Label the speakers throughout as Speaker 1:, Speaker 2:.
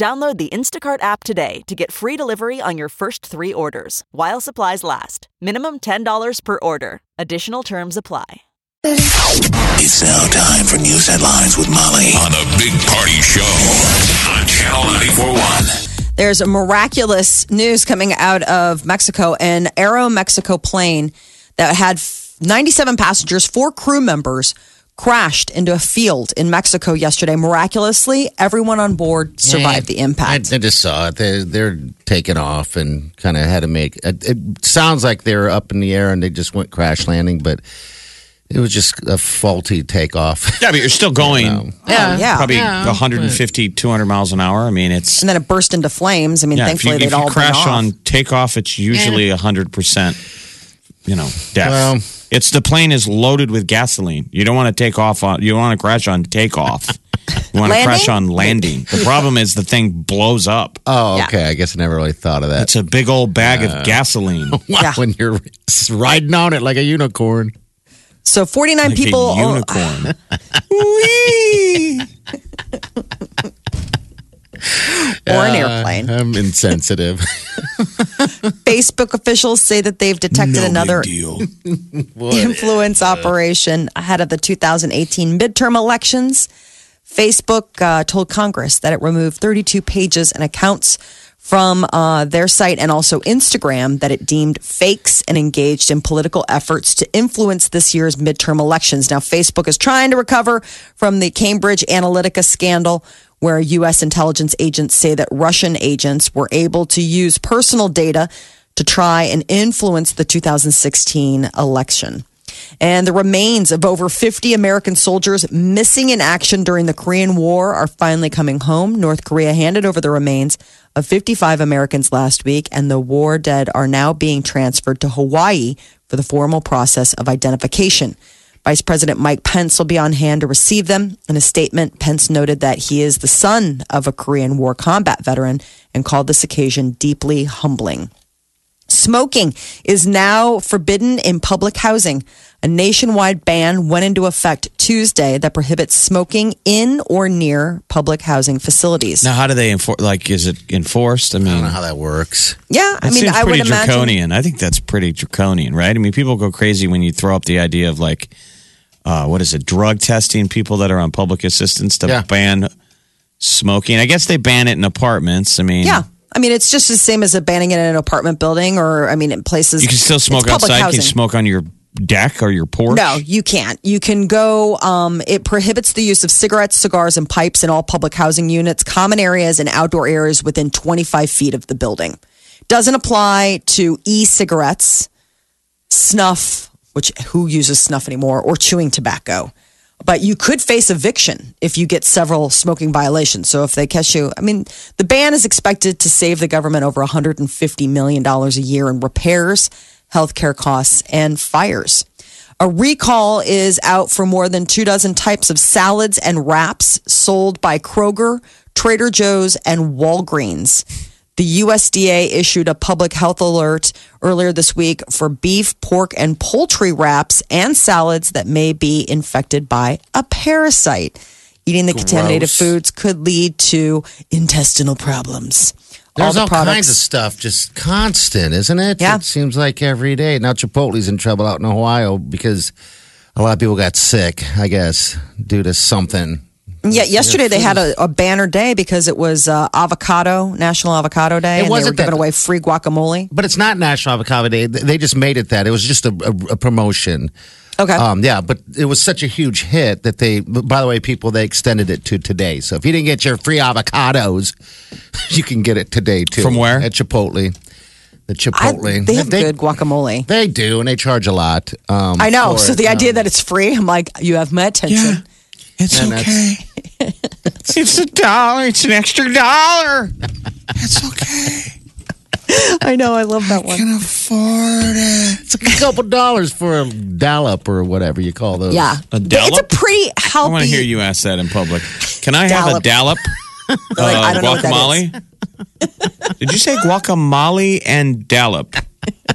Speaker 1: Download the Instacart app today to get free delivery on your first three orders while supplies last. Minimum $10 per order. Additional terms apply.
Speaker 2: It's now time for news headlines with Molly on the Big Party Show on Channel 941.
Speaker 3: There's a miraculous news coming out of Mexico. An Aeromexico plane that had 97 passengers, four crew members, crashed into a field in Mexico yesterday. Miraculously, everyone on board survived the impact.
Speaker 4: I, I just saw it. They're, they're taking off and kind of had to make it, it sounds like they're up in the air and they just went crash landing, but it was just a faulty takeoff.
Speaker 5: Yeah, but you're still going.
Speaker 3: Um, oh, yeah, yeah.
Speaker 5: Probably 150, 200 miles an hour. I mean, it's.
Speaker 3: and then it burst into flames. I mean,
Speaker 5: Yeah, if you,
Speaker 3: thankfully
Speaker 5: if
Speaker 3: they'd
Speaker 5: you
Speaker 3: all been
Speaker 5: crash
Speaker 3: off.
Speaker 5: on takeoff, it's usually a 100%, you know, death.
Speaker 4: Well-
Speaker 5: it's the plane is loaded with gasoline. You don't want to take off on, you don't want to crash on takeoff. You want to crash on landing. The problem is the thing blows up.
Speaker 4: Oh,
Speaker 3: Yeah.
Speaker 4: okay. I guess I never really thought of that.
Speaker 5: It's a big old bag of gasoline.
Speaker 4: Wow,
Speaker 3: Yeah.
Speaker 4: when you're riding on it like a unicorn.
Speaker 3: So 49
Speaker 5: Like
Speaker 3: people.
Speaker 5: a
Speaker 3: oh,
Speaker 5: unicorn.
Speaker 3: or an
Speaker 4: Uh,
Speaker 3: airplane.
Speaker 4: I'm insensitive.
Speaker 3: Facebook officials say that they've detected another influence operation ahead of the 2018 midterm elections. Facebook uh, told Congress that it removed 32 pages and accounts from uh, their site and also Instagram that it deemed fakes and engaged in political efforts to influence this year's midterm elections. Now, Facebook is trying to recover from the Cambridge Analytica scandal, where U.S. intelligence agents say that Russian agents were able to use personal data to try and influence the 2016 election. And the remains of over 50 American soldiers missing in action during the Korean War are finally coming home. North Korea handed over the remains of 55 Americans last week, and the war dead are now being transferred to Hawaii for the formal process of identification. Vice President Mike Pence will be on hand to receive them. In a statement, Pence noted that he is the son of a Korean War combat veteran and called this occasion deeply humbling. Smoking is now forbidden in public housing. A nationwide ban went into effect Tuesday that prohibits smoking in or near public housing facilities.
Speaker 5: Now, how do they enforce? Like, is it enforced? I mean,
Speaker 4: I
Speaker 5: mean,
Speaker 4: don't know how that works.
Speaker 3: Yeah, I
Speaker 5: That
Speaker 3: mean,
Speaker 5: seems
Speaker 3: I would
Speaker 5: pretty
Speaker 3: imagine.
Speaker 5: draconian. I think that's pretty draconian, right? I mean, people go crazy when you throw up the idea of like, uh, what is it, drug testing people that are on public assistance to
Speaker 4: Yeah.
Speaker 5: ban smoking. I guess they ban it in apartments. I mean,
Speaker 3: Yeah, I mean, it's just the same as a banning it in an apartment building, or I mean, in places
Speaker 5: you can still
Speaker 3: it's
Speaker 5: smoke
Speaker 3: public
Speaker 5: outside. You can smoke on your deck or your porch.
Speaker 3: No, you can't. You can go. Um, it prohibits the use of cigarettes, cigars, and pipes in all public housing units, common areas, and outdoor areas within 25 feet of the building. Doesn't apply to e-cigarettes, snuff, which who uses snuff anymore, or chewing tobacco. But you could face eviction if you get several smoking violations. So if they catch you, I mean, the ban is expected to save the government over 150 million dollars a year in repairs, healthcare costs, and fires. A recall is out for more than two dozen types of salads and wraps sold by Kroger, Trader Joe's, and Walgreens. The USDA issued a public health alert earlier this week for beef, pork, and poultry wraps and salads that may be infected by a parasite. Eating the contaminated
Speaker 4: Gross.
Speaker 3: foods could lead to intestinal problems.
Speaker 4: There's
Speaker 3: the
Speaker 4: all, kinds of stuff, just constant, isn't it?
Speaker 3: Yeah.
Speaker 4: It seems like every day. Now Chipotle's in trouble out in Ohio because a lot of people got sick, I guess, due to something.
Speaker 3: Yeah, yesterday they had a, a banner day because it was uh, avocado National Avocado Day,
Speaker 4: It
Speaker 3: and they were
Speaker 4: wasn't
Speaker 3: giving
Speaker 4: that-
Speaker 3: away free guacamole.
Speaker 4: But it's not National Avocado Day. They just made it that. It was just a, a, a promotion.
Speaker 3: Okay,
Speaker 4: Um, yeah, but it was such a huge hit that they, by the way, people, they extended it to today. So if you didn't get your free avocados, you can get it today too.
Speaker 5: From where?
Speaker 4: At Chipotle. The
Speaker 3: I,
Speaker 4: Chipotle.
Speaker 3: they have good guacamole.
Speaker 4: They do, and they charge a lot. Um,
Speaker 3: I know.
Speaker 4: for
Speaker 3: So
Speaker 4: it.
Speaker 3: the idea
Speaker 4: Um,
Speaker 3: that it's free, I'm like, you have my attention.
Speaker 5: It's
Speaker 4: And
Speaker 5: okay. It's a dollar. It's an extra dollar. It's okay.
Speaker 3: I know. I love that one.
Speaker 4: can afford it. It's a couple dollars for a dollop or whatever you call those.
Speaker 3: Yeah.
Speaker 5: A
Speaker 3: It's a
Speaker 5: dollop?
Speaker 3: pretty
Speaker 5: I
Speaker 3: healthy.
Speaker 5: want to hear you ask that in public. Can I have a
Speaker 3: Dollop.
Speaker 5: dallop?
Speaker 3: Like, I
Speaker 5: uh,
Speaker 3: don't know what that
Speaker 5: guacamole? Did you say guacamole and dallop?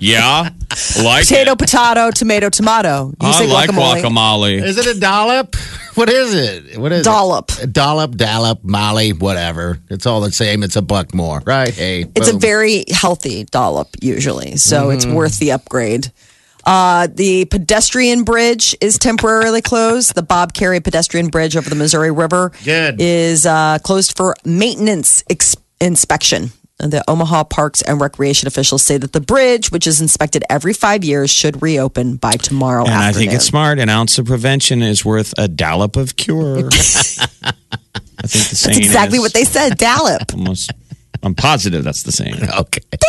Speaker 5: Yeah, like
Speaker 3: Potato,
Speaker 5: it.
Speaker 3: potato, tomato, tomato. You
Speaker 5: I
Speaker 3: say
Speaker 5: like
Speaker 3: guacamole.
Speaker 5: guacamole.
Speaker 4: Is it a dollop? What is it? What is
Speaker 3: Dollop.
Speaker 4: it? A dollop, dollop, molly, whatever. It's all the same. It's a buck more, right? Hey,
Speaker 3: It's a very healthy dollop usually, so it's
Speaker 4: Mm-hmm.
Speaker 3: worth the upgrade. Uh, the pedestrian bridge is temporarily closed. The Bob Kerrey pedestrian bridge over the Missouri River
Speaker 4: Good.
Speaker 3: is uh, closed for maintenance ex- inspection. And The Omaha Parks and Recreation officials say that the bridge, which is inspected every five years, should reopen by tomorrow
Speaker 5: And I think it's smart. An ounce of prevention is worth a dollop of cure. I think the saying
Speaker 3: That's exactly
Speaker 5: is
Speaker 3: what they said. Dollop.
Speaker 5: almost. I'm positive that's the saying.
Speaker 4: okay.
Speaker 3: Pro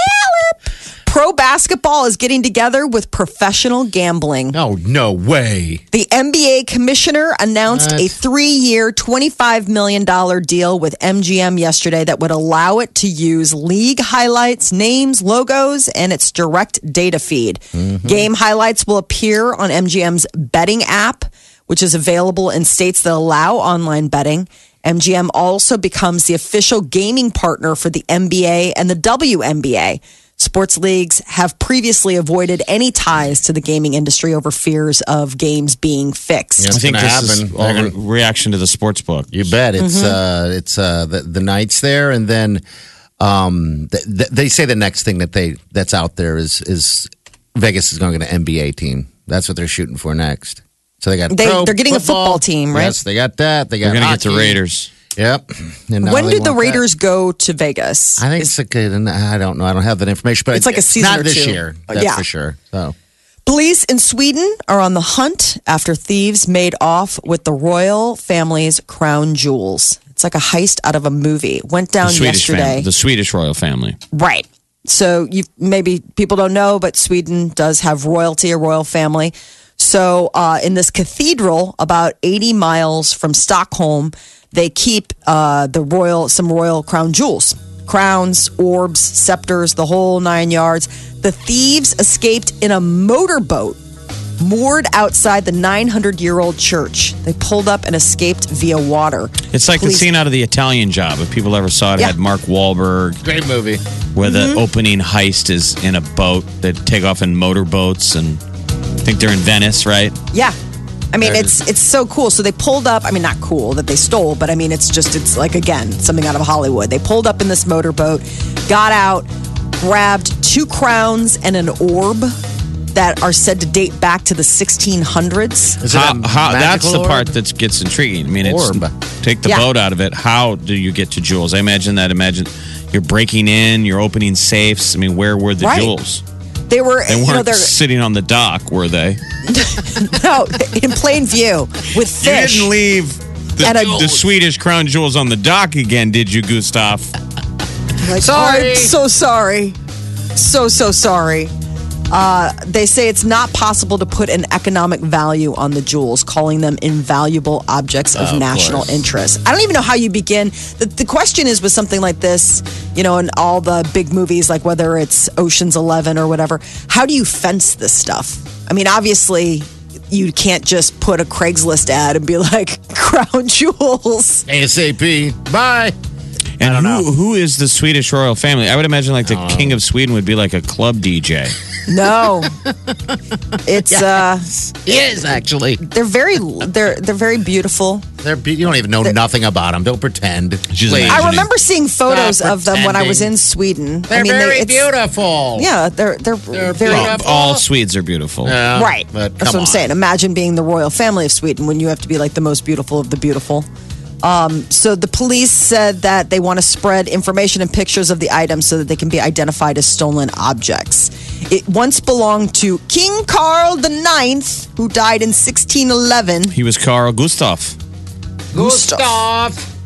Speaker 3: basketball is getting together with professional gambling.
Speaker 4: Oh no way!
Speaker 3: The NBA commissioner announced a three year, $25 million deal with MGM yesterday that would allow it to use league highlights, names, logos, and its direct data feed. Mm-hmm. Game highlights will appear on MGM's betting app, which is available in states that allow online betting. MGM also becomes the official gaming partner for the NBA and the WNBA. Sports leagues have previously avoided any ties to the gaming industry over fears of games being fixed.
Speaker 4: Yeah.
Speaker 5: I think
Speaker 4: gonna
Speaker 5: this is all
Speaker 4: They're
Speaker 5: the reaction to the sports book.
Speaker 4: You bet. It's
Speaker 3: Mm-hmm.
Speaker 4: uh, it's uh, the the nights there, and then um, th- th- they say the next thing that they that's out there is is Vegas is going to get an NBA team. That's what they're shooting for next. So they got
Speaker 3: They-
Speaker 4: pro
Speaker 3: they're getting a football team, right?
Speaker 4: Yes, they got that. They got.
Speaker 5: We're going to get the. Raiders.
Speaker 4: Yep. And now
Speaker 3: When did the
Speaker 4: want that.
Speaker 3: Raiders go to Vegas?
Speaker 4: I think it's a good. and I don't know. I don't have that information, but
Speaker 3: It's like a season
Speaker 4: not
Speaker 3: or
Speaker 4: this
Speaker 3: two.
Speaker 4: year. That's
Speaker 3: yeah.
Speaker 4: for sure. So
Speaker 3: Police in Sweden are on the hunt after thieves made off with the royal family's crown jewels. It's like a heist out of a movie. Went down
Speaker 5: The
Speaker 3: yesterday.
Speaker 5: family, the Swedish royal family.
Speaker 3: Right. So you maybe people don't know, but Sweden does have royalty, a royal family. So uh, in this cathedral, about 80 miles from Stockholm, they keep uh, the royal some royal crown jewels, crowns, orbs, scepters, the whole nine yards. The thieves escaped in a motorboat moored outside the 900 year old church. They pulled up and escaped via water.
Speaker 5: It's like
Speaker 3: Police-
Speaker 5: the scene out of the Italian Job. If people ever saw it, it
Speaker 3: Yeah.
Speaker 5: had Mark Wahlberg,
Speaker 4: great movie.
Speaker 5: where the
Speaker 3: Mm-hmm.
Speaker 5: opening heist is in a boat. They take off in motorboats, and I think they're in Venice, right?
Speaker 3: Yeah. I mean, it's it's so cool. So they pulled up. I mean, not cool that they stole, but I mean, it's just it's like again something out of Hollywood. They pulled up in this motorboat, got out, grabbed two crowns and an orb that are said to date back to the 1600s.
Speaker 4: Is it
Speaker 5: How,
Speaker 4: a
Speaker 5: how, that's
Speaker 4: magical
Speaker 5: the
Speaker 4: orb?
Speaker 5: part that gets intriguing. I mean, it's
Speaker 4: Orb.
Speaker 5: take the
Speaker 3: Yeah.
Speaker 5: boat out of it. How do you get to jewels? I imagine that. Imagine you're breaking in, you're opening safes. I mean, where were the
Speaker 3: Right.
Speaker 5: jewels?
Speaker 3: They were,
Speaker 5: They
Speaker 3: you know,
Speaker 5: weren't
Speaker 3: they're
Speaker 5: sitting on the dock, were they?
Speaker 3: no in plain view with fish.
Speaker 5: You didn't leave the,
Speaker 3: And a-
Speaker 5: the Swedish crown jewels on the dock again, did you, Gustav?
Speaker 3: Like,
Speaker 4: Sorry.
Speaker 3: I'm so sorry. So, so sorry. Uh, they say it's not possible to put an economic value on the jewels, calling them invaluable objects of,
Speaker 4: Of
Speaker 3: national
Speaker 4: course.
Speaker 3: interest. I don't even know how you begin. The, the question is with something like this, you know, in all the big movies, like whether it's Ocean's Eleven or whatever, how do you fence this stuff? I mean, obviously, you can't just put a Craigslist ad and be like, crown jewels.
Speaker 4: ASAP. Bye.
Speaker 5: And
Speaker 4: don't
Speaker 5: who
Speaker 4: know.
Speaker 5: who is the Swedish royal family? I would imagine like the king of Sweden would be like a club DJ.
Speaker 3: No. It's, uh,
Speaker 4: it is actually.
Speaker 3: They're very they're they're very beautiful.
Speaker 4: They're be- you don't even know nothing about them. Don't pretend.
Speaker 5: She's
Speaker 4: Please.
Speaker 3: I remember seeing photos
Speaker 4: Stop
Speaker 3: of them when I was in Sweden.
Speaker 4: They're
Speaker 3: I mean,
Speaker 4: very
Speaker 3: they, it's,
Speaker 4: beautiful.
Speaker 3: Yeah, they're they're,
Speaker 4: They're
Speaker 3: very
Speaker 4: beautiful.
Speaker 5: all Swedes are beautiful.
Speaker 4: Yeah,
Speaker 3: right.
Speaker 4: But
Speaker 3: That's
Speaker 4: come
Speaker 3: what I'm
Speaker 4: on.
Speaker 3: saying. Imagine being the royal family of Sweden when you have to be like the most beautiful of the beautiful. Um, so the police said that they want to spread information and pictures of the items so that they can be identified as stolen objects. It once belonged to King Carl IX, who died in 1611.
Speaker 5: He was Carl Gustav.
Speaker 4: Gustav.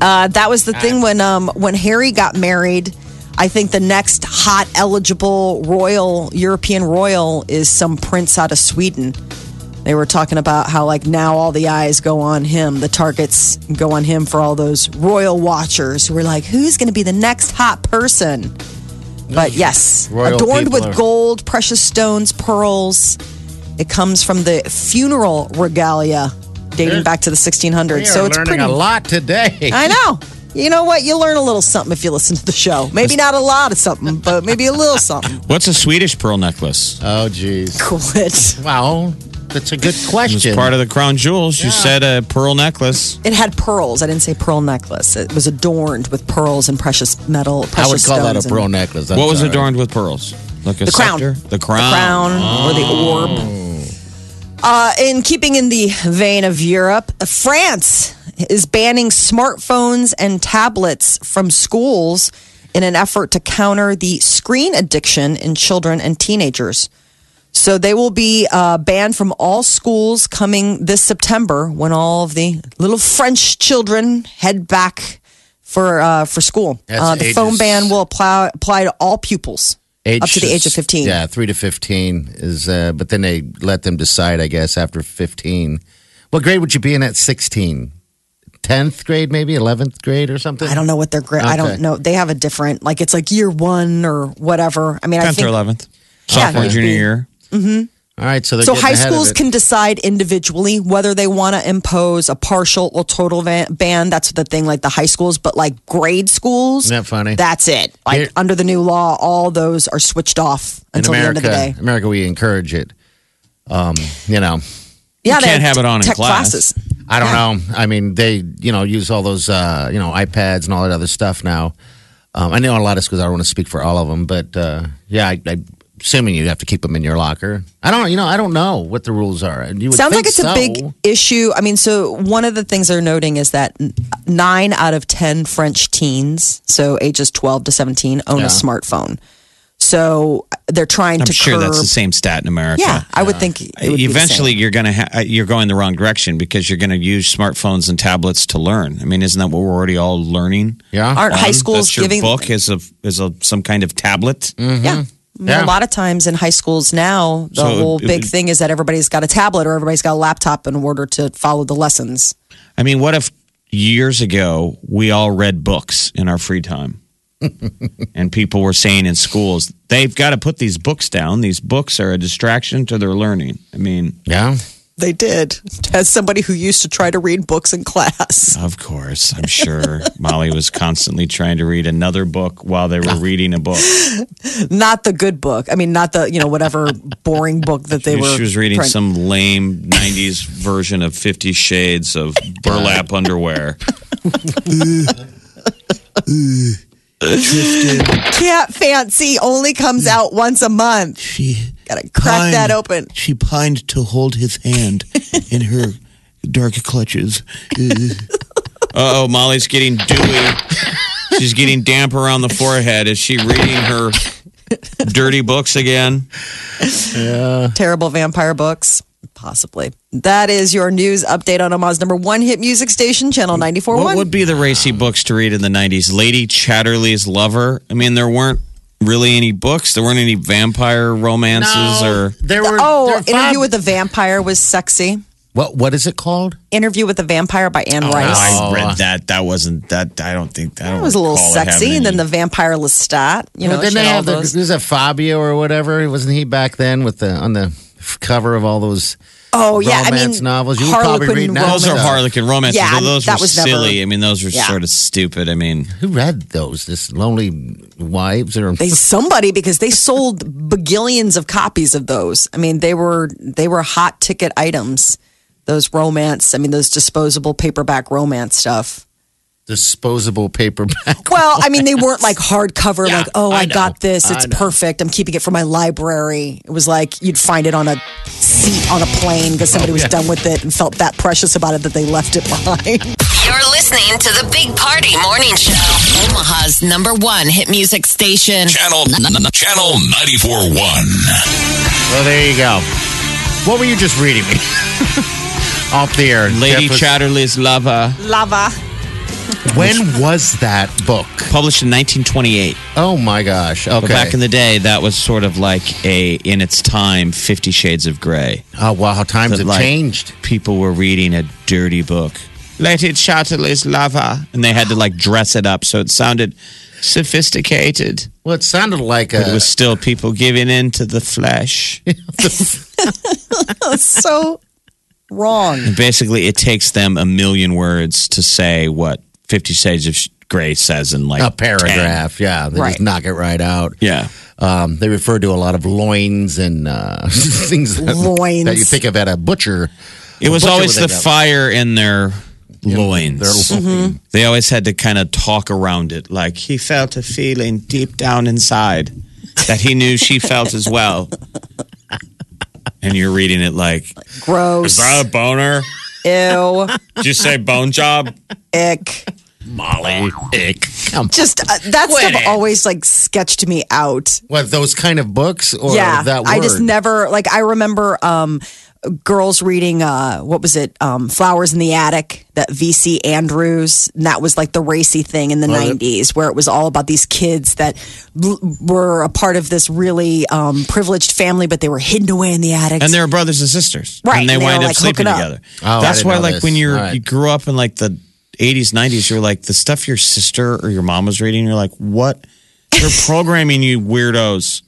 Speaker 3: Uh, that was the thing when um, when Harry got married. I think the next hot eligible royal European royal is some prince out of Sweden. They were talking about how like now all the eyes go on him, the targets go on him for all those royal watchers who are like, who's going to be the next hot person? But yes,
Speaker 4: Royal
Speaker 3: adorned with
Speaker 4: are-
Speaker 3: gold, precious stones, pearls. It comes from the funeral regalia dating
Speaker 4: There's-
Speaker 3: back to the 1600s.
Speaker 4: We
Speaker 3: so it's
Speaker 4: learning
Speaker 3: pretty.
Speaker 4: a lot today.
Speaker 3: I know. You know what? You learn a little something if you listen to the show. Maybe not a lot of something, but maybe a little something.
Speaker 5: What's a Swedish pearl necklace?
Speaker 4: Oh, geez.
Speaker 3: Cool it.
Speaker 4: Well, that's a good
Speaker 5: It was
Speaker 4: question.
Speaker 5: part of the crown jewels. You said a pearl necklace.
Speaker 3: It had pearls. I didn't say pearl necklace. It was adorned with pearls and precious metal.
Speaker 4: I would call that a pearl necklace. I'm
Speaker 5: what was
Speaker 4: sorry.
Speaker 5: adorned with pearls? Like a
Speaker 3: The crown.
Speaker 5: scepter? The
Speaker 3: The
Speaker 5: crown.
Speaker 3: crown or the orb. Uh, in keeping in the vein of Europe, France is banning smartphones and tablets from schools in an effort to counter the screen addiction in children and teenagers. So they will be uh, banned from all schools coming this September when all of the little French children head back for uh, for school. Uh, the phone ban will apply apply to all pupils up to the age of fifteen.
Speaker 4: Yeah, three to fifteen is. Uh, but then they let them decide, I guess, after fifteen. What grade would you be in at sixteen? Tenth grade, maybe eleventh grade or something.
Speaker 3: I don't know what their grade. I don't know. They have a different, like it's like year one or whatever. I mean, I
Speaker 5: 10th
Speaker 3: think
Speaker 5: or 11th. Sophomore,
Speaker 3: it'd
Speaker 5: junior
Speaker 3: be-
Speaker 5: year.
Speaker 4: All right, so
Speaker 3: so. High schools can decide individually whether they want to impose a partial or total van, ban. That's the thing, like the high schools, but like grade schools.
Speaker 4: Isn't that funny?
Speaker 3: That's it. Like
Speaker 4: Here-
Speaker 3: under the new law, all those are switched off
Speaker 4: in
Speaker 3: until the end of the day.
Speaker 4: America, we encourage it. Um, you know,
Speaker 3: Yeah, they
Speaker 5: can't have it on in class.
Speaker 3: classes.
Speaker 4: I don't know. I mean, they you know use all those uh, you know iPads and all that other stuff now. Um, I know a lot of schools. I don't want to speak for all of them, but uh, yeah, I, I, assuming you have to keep them in your locker. I don't. You know, I don't know what the rules are. You would
Speaker 3: Sounds like it's
Speaker 4: so.
Speaker 3: a big issue. I mean, so one of the things they're noting is that nine out of 10 French teens, so ages 12 to 17, own
Speaker 4: Yeah.
Speaker 3: a smartphone. So uh, they're trying
Speaker 5: I'm
Speaker 3: to
Speaker 5: sure
Speaker 3: curb.
Speaker 5: that's the same stat in America.
Speaker 3: yeah, I would think it would be the
Speaker 5: Eventually,
Speaker 3: same.
Speaker 5: you're going to ha- uh, you're going the wrong direction because you're going to use smartphones and tablets to learn. I mean, isn't that what we're already all learning?
Speaker 4: Yeah.
Speaker 3: Aren't high
Speaker 5: um,
Speaker 3: schools
Speaker 5: That's your
Speaker 3: giving
Speaker 5: book is a is a some kind of tablet.
Speaker 3: Yeah. Mm-hmm. I mean,
Speaker 4: Yeah.
Speaker 3: A lot of times in high schools now, the
Speaker 5: So
Speaker 3: whole
Speaker 5: it-
Speaker 3: big
Speaker 5: it-
Speaker 3: thing is that everybody's got a tablet or everybody's got a laptop in order to follow the lessons.
Speaker 5: I mean, what if years ago we all read books in our free time? and people were saying in schools, they've got to put these books down. These books are a distraction to their learning. I mean,
Speaker 4: Yeah.
Speaker 3: They did. As somebody who used to try to read books in class.
Speaker 5: of course, I'm sure Molly was constantly trying to read another book while they were reading a book.
Speaker 3: Not the good book. I mean, not the, you know, whatever boring book that they were.
Speaker 5: she was reading
Speaker 3: trying-
Speaker 5: some lame 90s version of 50 Shades of burlap underwear.
Speaker 3: Cat Fancy only comes out once a month.
Speaker 6: She
Speaker 3: Gotta crack that open.
Speaker 6: She pined to hold his hand in her dark clutches.
Speaker 5: Uh oh, Molly's getting dewy. She's getting damp around the forehead. Is she reading her dirty books again? Yeah.
Speaker 3: Terrible vampire books. Possibly. That is your news update on Omaha's number one hit music station, Channel 94.1.
Speaker 5: What would be the racy books to read in the 90s? Lady Chatterley's Lover? I mean, there weren't really any books. There weren't any vampire romances or.
Speaker 4: there were.
Speaker 3: oh,
Speaker 4: there were five-
Speaker 3: Interview with the Vampire was sexy.
Speaker 4: what? What is it called?
Speaker 3: Interview with the Vampire by Anne oh, Rice.
Speaker 5: I oh. read that. That wasn't that. I don't think that
Speaker 3: It was a little sexy. And then the Vampire Lestat. You know,
Speaker 4: didn't
Speaker 3: she
Speaker 4: they
Speaker 3: had all
Speaker 4: have the?
Speaker 3: those.
Speaker 4: There's a Fabio or whatever. Wasn't he back then with the on the f- cover of all those?
Speaker 3: Oh, yeah. I
Speaker 4: romance
Speaker 3: mean,
Speaker 4: novels. You would probably
Speaker 3: Harlequin
Speaker 4: read now.
Speaker 5: Those are. Harlequin romances.
Speaker 3: Yeah,
Speaker 5: but those
Speaker 3: that
Speaker 5: were
Speaker 3: was never-
Speaker 5: silly. I mean, those were
Speaker 3: Yeah.
Speaker 5: sort of stupid. I mean,
Speaker 4: Who read those? This lonely wives or
Speaker 3: They somebody because they sold bagillions of copies of those. I mean, they were they were hot ticket items. Those romance, I mean, those disposable paperback romance stuff.
Speaker 4: Disposable paperback.
Speaker 3: Well, I mean, they weren't like hardcover,
Speaker 4: Yeah,
Speaker 3: like, oh, I,
Speaker 4: I
Speaker 3: got this. It's perfect. I'm keeping it for my library. It was like you'd find it on a seat on a plane because somebody
Speaker 4: Oh,
Speaker 3: was done with it and felt that precious about it that they left it behind.
Speaker 7: You're listening to the Big Party Morning Show. Omaha's number one hit music station.
Speaker 2: Channel Channel 94.1.
Speaker 4: well, there you go. What were you just reading me? Off the air.
Speaker 5: Lady
Speaker 4: Jeff was-
Speaker 5: Chatterley's Lover,
Speaker 3: Lava.
Speaker 4: When was that book?
Speaker 5: published in 1928.
Speaker 4: Oh my gosh. Okay.
Speaker 5: But back in the day, that was sort of like a, in its time, Fifty Shades of Grey.
Speaker 4: oh wow, how times
Speaker 5: But,
Speaker 4: have
Speaker 5: like,
Speaker 4: changed.
Speaker 5: People were reading a dirty book. Lady Chatterley's lover. And they had to like dress it up so it sounded sophisticated.
Speaker 4: Well, it sounded like
Speaker 5: But
Speaker 4: a,
Speaker 5: it was still people giving in to the flesh.
Speaker 3: so wrong.
Speaker 5: And basically, it takes them a million words to say what Fifty Shades of Grey says in like
Speaker 4: a paragraph. Yeah, they
Speaker 3: Right.
Speaker 4: just knock it right out.
Speaker 5: Yeah.
Speaker 4: Um, they refer to a lot of loins and uh, things that,
Speaker 3: Loins.
Speaker 4: that you think of at a butcher.
Speaker 5: It was
Speaker 4: butcher
Speaker 5: always the
Speaker 4: think of.
Speaker 5: fire in their loins.
Speaker 4: Their loin.
Speaker 5: They always had to kind of talk around it. Like he felt a feeling deep down inside that he knew she felt as well. And you're reading it like,
Speaker 3: Gross.
Speaker 5: Is that a boner?
Speaker 3: Ew.
Speaker 5: Did you say bone job?
Speaker 3: Ick.
Speaker 4: Molly. Ick. Come.
Speaker 3: Just uh, that stuff always like sketched me out.
Speaker 4: What those kind of books or
Speaker 3: yeah,
Speaker 4: that word?
Speaker 3: I just never like. I remember um, girls reading uh, what was it? Um, Flowers in the Attic. That VC Andrews, and that was like the racy thing in the '90s, where it was all about these kids that l- were a part of this really um, privileged family, but they were hidden away in the attic.
Speaker 5: And they were brothers and sisters.
Speaker 3: Right,
Speaker 5: And they
Speaker 3: and they
Speaker 5: wind up
Speaker 3: like,
Speaker 5: sleeping
Speaker 3: up.
Speaker 5: together.
Speaker 4: Oh, I
Speaker 5: That's
Speaker 4: didn't
Speaker 5: why,
Speaker 4: know
Speaker 5: like,
Speaker 4: this.
Speaker 5: when you're
Speaker 4: All right.
Speaker 5: you grew up in like the 80s, 90s, you're like, the stuff your sister or your mom was reading, you're like, what? They're programming you weirdos.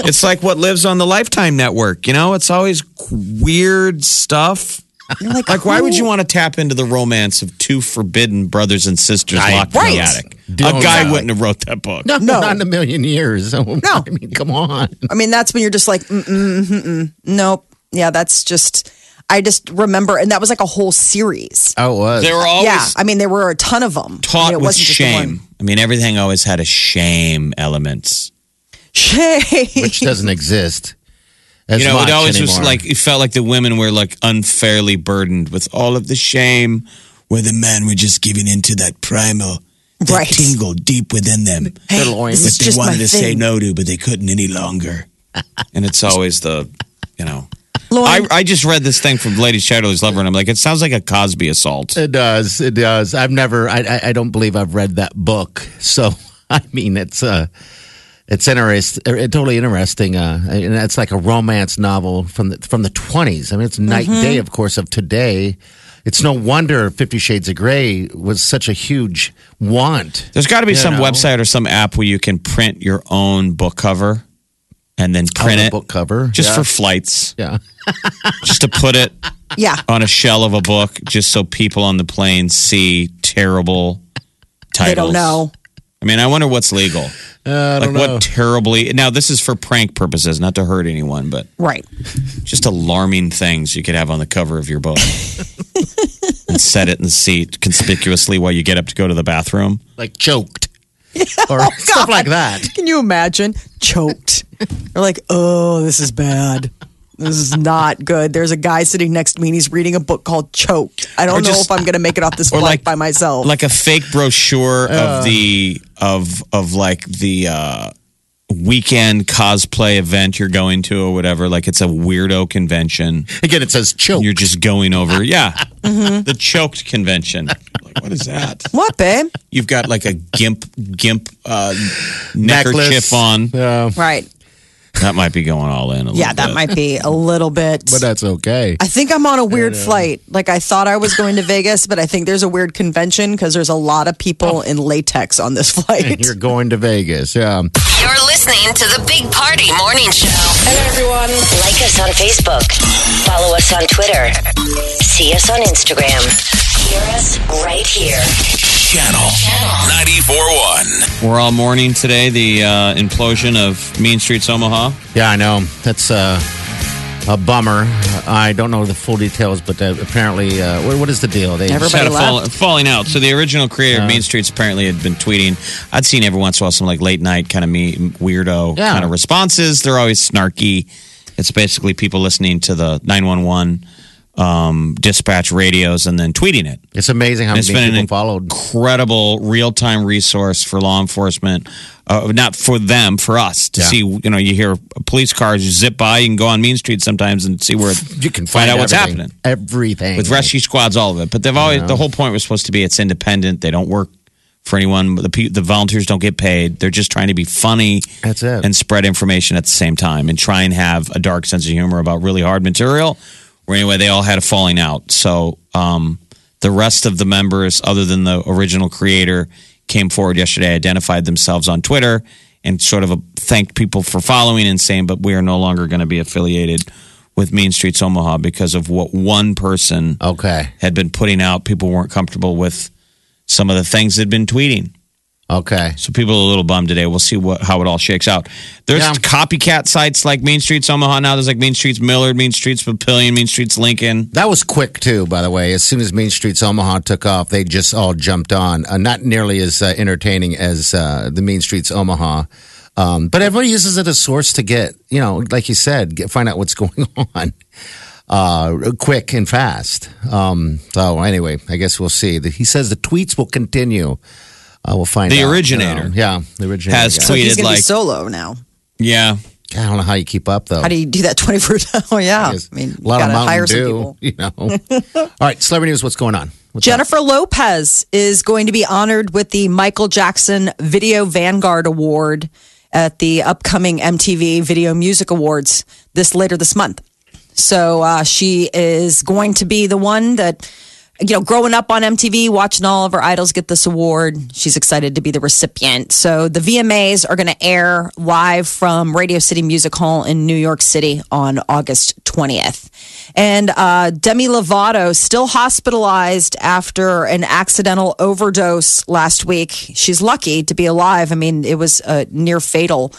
Speaker 5: it's like what lives on the Lifetime network, you know? It's always weird stuff.
Speaker 3: You're like,
Speaker 5: Like, why would you want to tap into the romance of two forbidden brothers and sisters
Speaker 4: I-
Speaker 5: locked in the attic?
Speaker 4: Don't
Speaker 5: a guy
Speaker 4: know.
Speaker 5: wouldn't have wrote that book.
Speaker 4: No,
Speaker 3: No.
Speaker 4: not in a million years. No, I mean, come on.
Speaker 3: I mean, that's when you're just like, mm mm mm mm. Nope. Yeah, that's just. I just remember, and that was like a whole series.
Speaker 4: Oh, it was.
Speaker 5: They were always
Speaker 3: yeah, I mean, there were a ton of them.
Speaker 5: taught
Speaker 3: I mean, it
Speaker 5: with
Speaker 3: wasn't just the
Speaker 5: shame.
Speaker 3: one.
Speaker 5: I mean, everything always had a shame element.
Speaker 3: Shame.
Speaker 4: which doesn't exist. As
Speaker 5: you know,
Speaker 4: much
Speaker 5: it always
Speaker 4: anymore.
Speaker 5: was like it felt like the women were like unfairly burdened with all of the shame,
Speaker 6: Where the men were just giving into that primal, that
Speaker 3: Right.
Speaker 6: tingle deep within them.
Speaker 3: Hey,
Speaker 4: loins.
Speaker 3: this is
Speaker 6: that they
Speaker 3: just my
Speaker 6: wanted to say
Speaker 3: thing.
Speaker 6: no to, but they couldn't any longer.
Speaker 5: and it's always the, you know.
Speaker 3: Lauren,
Speaker 5: I, I just read this thing from Lady Chatterley's Lover, and I'm like, it sounds like a Cosby assault.
Speaker 4: It does. It does. I've never. I, I. I don't believe I've read that book. So I mean, it's uh it's interesting. It's totally interesting. Uh, and it's like a romance novel from the from the twenties. I mean, it's night and day, of course, of today. It's no wonder Fifty Shades of Grey was such a huge want.
Speaker 5: There's got to be some
Speaker 4: know.
Speaker 5: website or some app where you can print your own book cover and then print
Speaker 4: on the
Speaker 5: it
Speaker 4: book cover,
Speaker 5: just
Speaker 4: yeah.
Speaker 5: for flights,
Speaker 4: yeah.
Speaker 5: Just to put it
Speaker 3: yeah,
Speaker 5: on a shell of a book, just so people on the plane see terrible titles.
Speaker 3: they don't know.
Speaker 5: I mean, I wonder what's legal.
Speaker 4: Uh, I
Speaker 5: like
Speaker 4: don't know.
Speaker 5: what terribly now this is for prank purposes not to hurt anyone but
Speaker 3: Right.
Speaker 5: just alarming things you could have on the cover of your book and set it in the seat conspicuously while you get up to go to the bathroom
Speaker 4: like choked or stuff like that.
Speaker 3: Can you imagine? Choked. They're like, oh, this is bad. This is not good. There's a guy sitting next to me and he's reading a book called Choked. I don't
Speaker 5: Or
Speaker 3: know if I'm going to make it off this
Speaker 5: or
Speaker 3: flight
Speaker 5: like-
Speaker 3: by myself.
Speaker 5: like a fake brochure of the of of like the uh weekend cosplay event you're going to or whatever like it's a weirdo convention
Speaker 4: Again, it says choke.
Speaker 5: you're just going over yeah the choked convention like what is that
Speaker 3: what, babe?
Speaker 5: You've got like a gimp gimp uh, neckerchief
Speaker 4: Necklace.
Speaker 5: on.
Speaker 4: Yeah,
Speaker 3: Right.
Speaker 5: That might be going all in. A
Speaker 3: Yeah, that
Speaker 5: bit.
Speaker 3: might be a little bit.
Speaker 4: but that's okay.
Speaker 3: I think I'm on a weird flight. Like I thought I was going to Vegas, but I think there's a weird convention because there's a lot of people oh. in latex on this flight.
Speaker 4: You're going to Vegas. Yeah.
Speaker 7: You're listening to the Big Party Morning Show.
Speaker 8: Hello, everyone. Like us on Facebook. Follow us on Twitter. See us on Instagram. Hear us right here.
Speaker 2: Channel 94.1.
Speaker 5: We're all mourning today the uh, implosion of Mean Streets Omaha.
Speaker 4: Yeah, I know. That's uh, a bummer. I don't know the full details, but uh, apparently, uh, what, what is the deal? They
Speaker 5: Just had a fall,
Speaker 3: left.
Speaker 5: falling out. So the original creator of Mean Streets apparently had been tweeting. I'd seen every once in a while some like late night kind of me weirdo
Speaker 4: Yeah.
Speaker 5: kind of responses. They're always snarky. It's basically people listening to the 911 um, dispatch radios and then tweeting it.
Speaker 4: It's amazing how
Speaker 5: And it's
Speaker 4: many
Speaker 5: been
Speaker 4: people
Speaker 5: an
Speaker 4: followed.
Speaker 5: incredible real-time resource for law enforcement uh, not for them for us to
Speaker 4: Yeah.
Speaker 5: see you know you hear police cars zip by you can go on main street sometimes and see where
Speaker 4: You can
Speaker 5: find
Speaker 4: find,
Speaker 5: out what's happening
Speaker 4: Everything
Speaker 5: with rescue squads all of it but they've always the whole point was supposed to be it's independent they don't work for anyone the the volunteers don't get paid they're just trying to be funny
Speaker 4: That's it.
Speaker 5: and spread information at the same time and try and have a dark sense of humor about really hard material. Or anyway, they all had a falling out. So um, The rest of the members, other than the original creator, came forward yesterday, identified themselves on Twitter, and sort of thanked people for following and saying, "But we are no longer going to be affiliated with Mean Streets Omaha because of what one person
Speaker 4: Okay.
Speaker 5: had been putting out. People weren't comfortable with some of the things they'd been tweeting."
Speaker 4: Okay.
Speaker 5: So people are a little bummed today. We'll see what how it all shakes out. There's
Speaker 4: Yeah.
Speaker 5: copycat sites like Main Streets Omaha now. There's like Main Streets Millard, Main Streets Papillion, Main Streets Lincoln.
Speaker 4: That was quick too, by the way. As soon as Main Streets Omaha took off, they just all jumped on. Uh, not nearly as uh, entertaining as uh, the Main Streets Omaha, um, but everybody uses it as a source to get, you know, like you said, get, find out what's going on, uh, quick and fast. Um, so anyway, I guess we'll see. The- He says the tweets will continue. Uh, we'll find
Speaker 5: The
Speaker 4: out,
Speaker 5: originator
Speaker 4: you know. yeah, the originator
Speaker 5: has
Speaker 4: guy.
Speaker 3: So he's
Speaker 5: tweeted
Speaker 3: going to
Speaker 5: like,
Speaker 3: be solo now.
Speaker 5: yeah,
Speaker 4: I don't know how you keep up though.
Speaker 3: How do you do that 24 Oh, yeah.
Speaker 4: Yes.
Speaker 3: I mean,
Speaker 4: a lot
Speaker 3: you
Speaker 4: of
Speaker 3: gotta
Speaker 4: Mountain
Speaker 3: hire some
Speaker 4: Dew,
Speaker 3: people.
Speaker 4: you know. All right, celebrity news. What's going on? What's
Speaker 3: Jennifer Lopez is going to be honored with the Michael Jackson Video Vanguard Award at the upcoming MTV Video Music Awards this later this month. So uh, she is going to be the one that, you know, growing up on MTV, watching all of her idols get this award. She's excited to be the recipient. So the VMAs are going to air live from Radio City Music Hall in New York City on August 20th. And uh, Demi Lovato still hospitalized after an accidental overdose last week. She's lucky to be alive. I mean, it was uh, near fatal.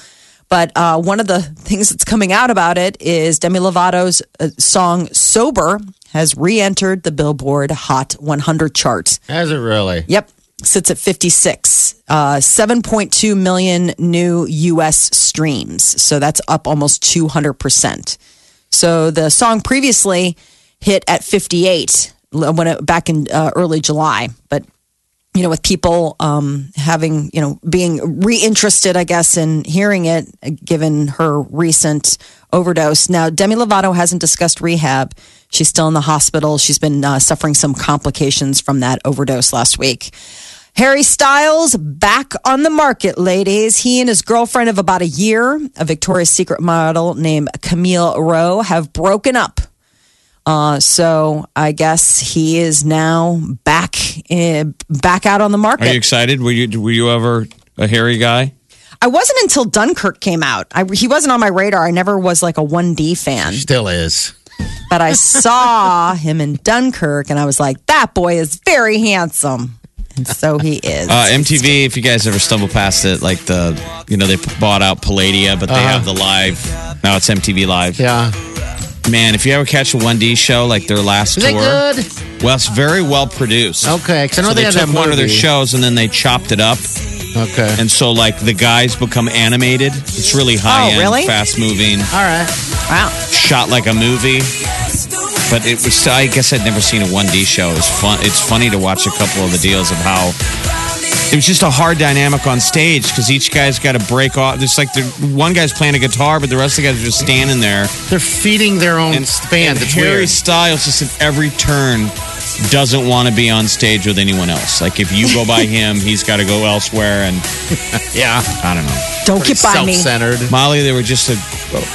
Speaker 3: But uh, one of the things that's coming out about it is Demi Lovato's uh, song "Sober" has re-entered the Billboard Hot 100 chart.
Speaker 4: Has it really?
Speaker 3: Yep, sits at 56, uh, 7.2 million new U.S. streams. So that's up almost 200 percent. So the song previously hit at 58 when it, back in uh, early July, but you know, with people um, having, you know, being reinterested, I guess, in hearing it, given her recent overdose. Now, Demi Lovato hasn't discussed rehab. She's still in the hospital. She's been uh, suffering some complications from that overdose last week. Harry Styles back on the market, ladies. He and his girlfriend of about a year, a Victoria's Secret model named Camille Rowe, have broken up. Uh, so I guess he is now back in, back out on the market.
Speaker 5: Are you excited? Were you were you ever a hairy guy?
Speaker 3: I wasn't until Dunkirk came out. I, he wasn't on my radar. I never was like a 1D fan,
Speaker 4: Still is.
Speaker 3: but I saw him in Dunkirk and I was like, that boy is very handsome. And so he is.
Speaker 5: Uh, MTV, if you guys ever stumble past it, like the, you know, they bought out Palladia, but they have the live. Now it's MTV Live.
Speaker 4: Yeah.
Speaker 5: Man, if you ever catch a 1D show, like their last
Speaker 4: Is
Speaker 5: tour,
Speaker 4: it good?
Speaker 5: well, it's very well produced.
Speaker 4: Okay, because I know
Speaker 5: So
Speaker 4: they,
Speaker 5: they
Speaker 4: had
Speaker 5: took
Speaker 4: that
Speaker 5: one of their shows and then they chopped it up.
Speaker 4: Okay.
Speaker 5: And so, like, the guys become animated. It's really high end,
Speaker 3: Oh, really?
Speaker 5: fast moving,
Speaker 4: All right.
Speaker 3: wow.
Speaker 5: shot like a movie. But it was, I guess I'd never seen a 1D show. It was fun. It's funny to watch a couple of the deals of how it was just a hard dynamic on stage because each guy's got to break off. It's like the one guy's playing a guitar, but the rest of the guys are just standing there.
Speaker 4: They're feeding their own
Speaker 5: And,
Speaker 4: fans.
Speaker 5: and
Speaker 4: It's
Speaker 5: Harry
Speaker 4: weird.
Speaker 5: Styles just at every turn doesn't want to be on stage with anyone else. Like if you go by him, he's got to go elsewhere. And
Speaker 4: Yeah.
Speaker 5: I don't know.
Speaker 3: Don't get by me.
Speaker 4: Self-centered.
Speaker 5: Molly, they were just a,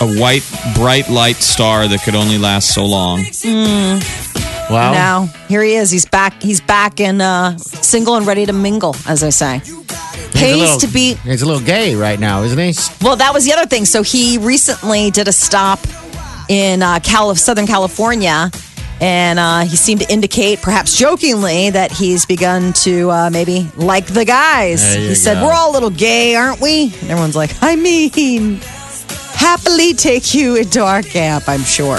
Speaker 5: a white, bright light star that could only last so long. Mm.
Speaker 4: Wow.
Speaker 3: Now here he is. He's back. He's back and uh, single and ready to mingle, as I say.
Speaker 4: He's a
Speaker 3: Pays
Speaker 4: little-
Speaker 3: to be
Speaker 4: He's a little gay right now, isn't he?
Speaker 3: Well, that was the other thing. So he recently did a stop in uh, Cal- Southern California, and uh, he seemed to indicate, perhaps jokingly, that he's begun to uh, maybe like the guys.
Speaker 4: There you
Speaker 3: He said, "We're all a little gay, aren't we?" And everyone's like, "I mean." Happily take you into our camp, I'm sure.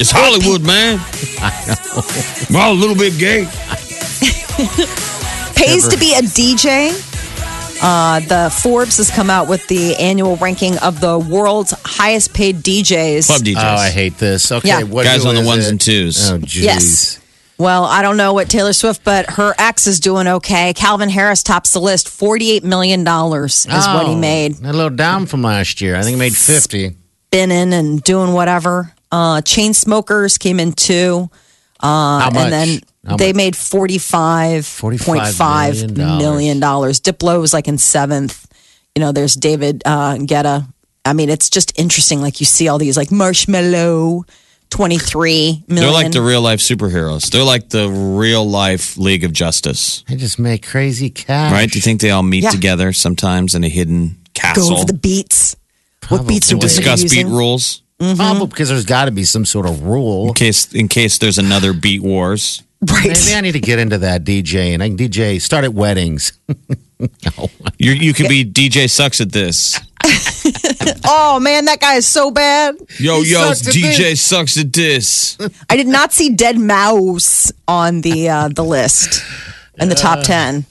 Speaker 5: It's Hollywood, man. We're all a little bit gay.
Speaker 3: Pays to be a DJ. Uh, the Forbes has come out with the annual ranking of the world's highest paid DJs.
Speaker 5: Club DJs.
Speaker 4: Oh, I hate this. Okay,
Speaker 3: Yeah.
Speaker 4: what
Speaker 5: Guys on the ones
Speaker 4: it?
Speaker 5: and twos.
Speaker 4: Oh, jeez.
Speaker 3: Yes. Well, I don't know what Taylor Swift, but her ex is doing okay. Calvin Harris tops the list. $48 million is what he
Speaker 4: Oh,
Speaker 3: made.
Speaker 4: A little down from last year. I think he made 50.
Speaker 3: Spinning and doing whatever. Uh, Chainsmokers came in two. Uh,
Speaker 4: How much?
Speaker 3: And then
Speaker 4: How
Speaker 3: they
Speaker 4: much?
Speaker 3: made $45.5
Speaker 4: 45
Speaker 3: million. dollars. Diplo was like in seventh. You know, there's David uh, Guetta. I mean, it's just interesting. Like you see all these like Marshmello, 23
Speaker 5: They're like the real life superheroes. They're like the real life League of Justice,
Speaker 4: They just make crazy cash.
Speaker 5: right? Do you think they all meet
Speaker 3: Yeah.
Speaker 5: together sometimes in a hidden castle?
Speaker 3: Go over the beats. What beats are
Speaker 5: to
Speaker 3: we gonna
Speaker 5: discuss beat
Speaker 3: using?
Speaker 5: Rules
Speaker 4: Probably because there's got to be some sort of rule.
Speaker 5: in case in case there's another beat wars?
Speaker 3: Right.
Speaker 4: Maybe I need to get into that DJ and I can DJ start at weddings.
Speaker 5: You're, you could be DJ sucks at this.
Speaker 3: Oh man, that guy is so bad.
Speaker 5: Yo,
Speaker 4: He
Speaker 5: yo,
Speaker 4: sucks at
Speaker 5: DJ sucks at this.
Speaker 3: I did not see Deadmau5 on the uh, the list in the top ten.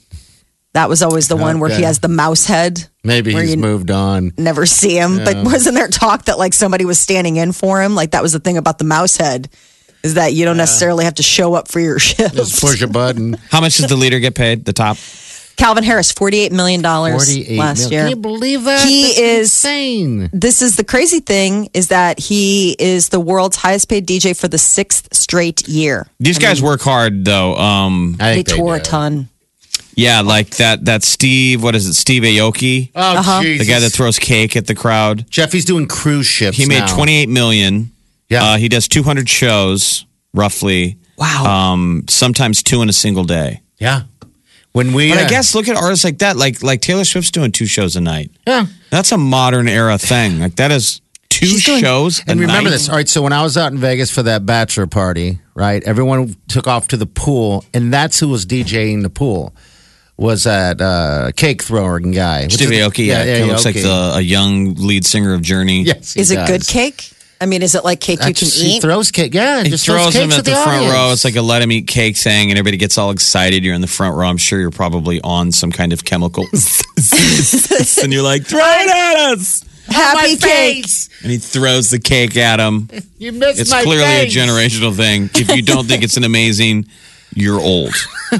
Speaker 3: That was always the one where he has the mouse head.
Speaker 4: Maybe
Speaker 3: Where
Speaker 4: he's
Speaker 3: you-
Speaker 4: moved on.
Speaker 3: Never see him, but wasn't there talk that like somebody was standing in for him? Like that was the thing about the mouse head, is that you don't necessarily have to show up for your shift.
Speaker 4: Just push a button.
Speaker 5: How much does the leader get paid? The top?
Speaker 3: Calvin Harris, forty eight million dollars
Speaker 4: 48
Speaker 3: last
Speaker 4: mil.
Speaker 3: year.
Speaker 4: Can you believe that?
Speaker 3: He
Speaker 4: That's
Speaker 3: is-
Speaker 4: insane.
Speaker 3: this is the crazy thing is that he is the world's highest paid DJ for the sixth straight year.
Speaker 5: These guys work hard though. Um,
Speaker 4: I
Speaker 3: They
Speaker 4: think
Speaker 3: tore a
Speaker 4: do.
Speaker 3: ton.
Speaker 5: Yeah, like that that Steve, what is it? Steve Aoki,
Speaker 4: Oh,
Speaker 3: Uh-huh.
Speaker 5: the guy that throws cake at the crowd.
Speaker 4: Jeffy's doing cruise ships.
Speaker 5: He made
Speaker 4: now.
Speaker 5: 28 million.
Speaker 4: Yeah.
Speaker 5: Uh, he does 200 shows roughly.
Speaker 3: Wow.
Speaker 5: Um, sometimes two in a single day.
Speaker 4: Yeah. When we.
Speaker 5: But I
Speaker 4: uh,
Speaker 5: guess look at artists like that, like like Taylor Swift's doing two shows a night.
Speaker 4: Yeah.
Speaker 5: That's a modern era thing. Like that is two
Speaker 3: She's doing-
Speaker 5: shows.
Speaker 4: And
Speaker 5: a
Speaker 4: remember
Speaker 5: night.
Speaker 4: this. All right. So when I was out in Vegas for that bachelor party, right, everyone took off to the pool, and that's who was DJing the pool. Was that uh, cake throwing guy? What's
Speaker 5: Steve
Speaker 4: his-
Speaker 5: Aoki, yeah, he looks like
Speaker 4: Aoki.
Speaker 5: the, a young lead singer of Journey.
Speaker 4: Yes. he
Speaker 3: Is it good cake? I mean, is it like cake you can
Speaker 4: Actually, He
Speaker 3: eat?
Speaker 4: throws cake. Yeah,
Speaker 5: He
Speaker 4: just
Speaker 5: throws
Speaker 4: cakes
Speaker 5: them at the,
Speaker 4: the
Speaker 5: front
Speaker 4: audience.
Speaker 5: row. It's like a let him eat cake thing, and everybody gets all excited. You're in the front row. I'm sure you're probably on some kind of chemical. and you're like, throw it at us.
Speaker 3: Happy cake.
Speaker 5: And he throws the cake at him.
Speaker 4: You missed
Speaker 5: It's
Speaker 4: my
Speaker 5: clearly
Speaker 4: face.
Speaker 5: a generational thing. If you don't think it's an amazing, you're old.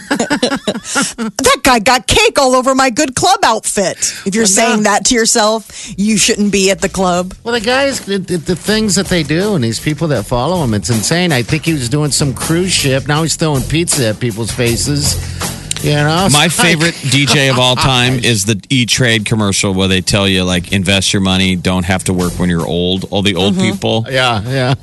Speaker 3: That guy got cake all over my good club outfit. If you're saying that to yourself, you shouldn't be at the club.
Speaker 4: Well, the guys, the, the, the things that they do, and these people that follow him, it's insane. I think he was doing some cruise ship. Now he's throwing pizza at people's faces. You know,
Speaker 5: My
Speaker 4: like-
Speaker 5: favorite DJ of all time is the E Trade commercial where they tell you, like, invest your money, don't have to work when you're old. All the old mm-hmm. people.
Speaker 4: Yeah, yeah.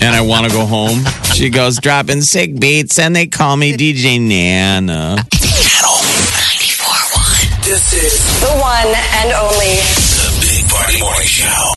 Speaker 5: And I want to go home. She goes dropping sick beats, and they call me DJ Nana.
Speaker 2: Channel 94.1. This is
Speaker 8: The one and only
Speaker 2: the Big Party Morning Show.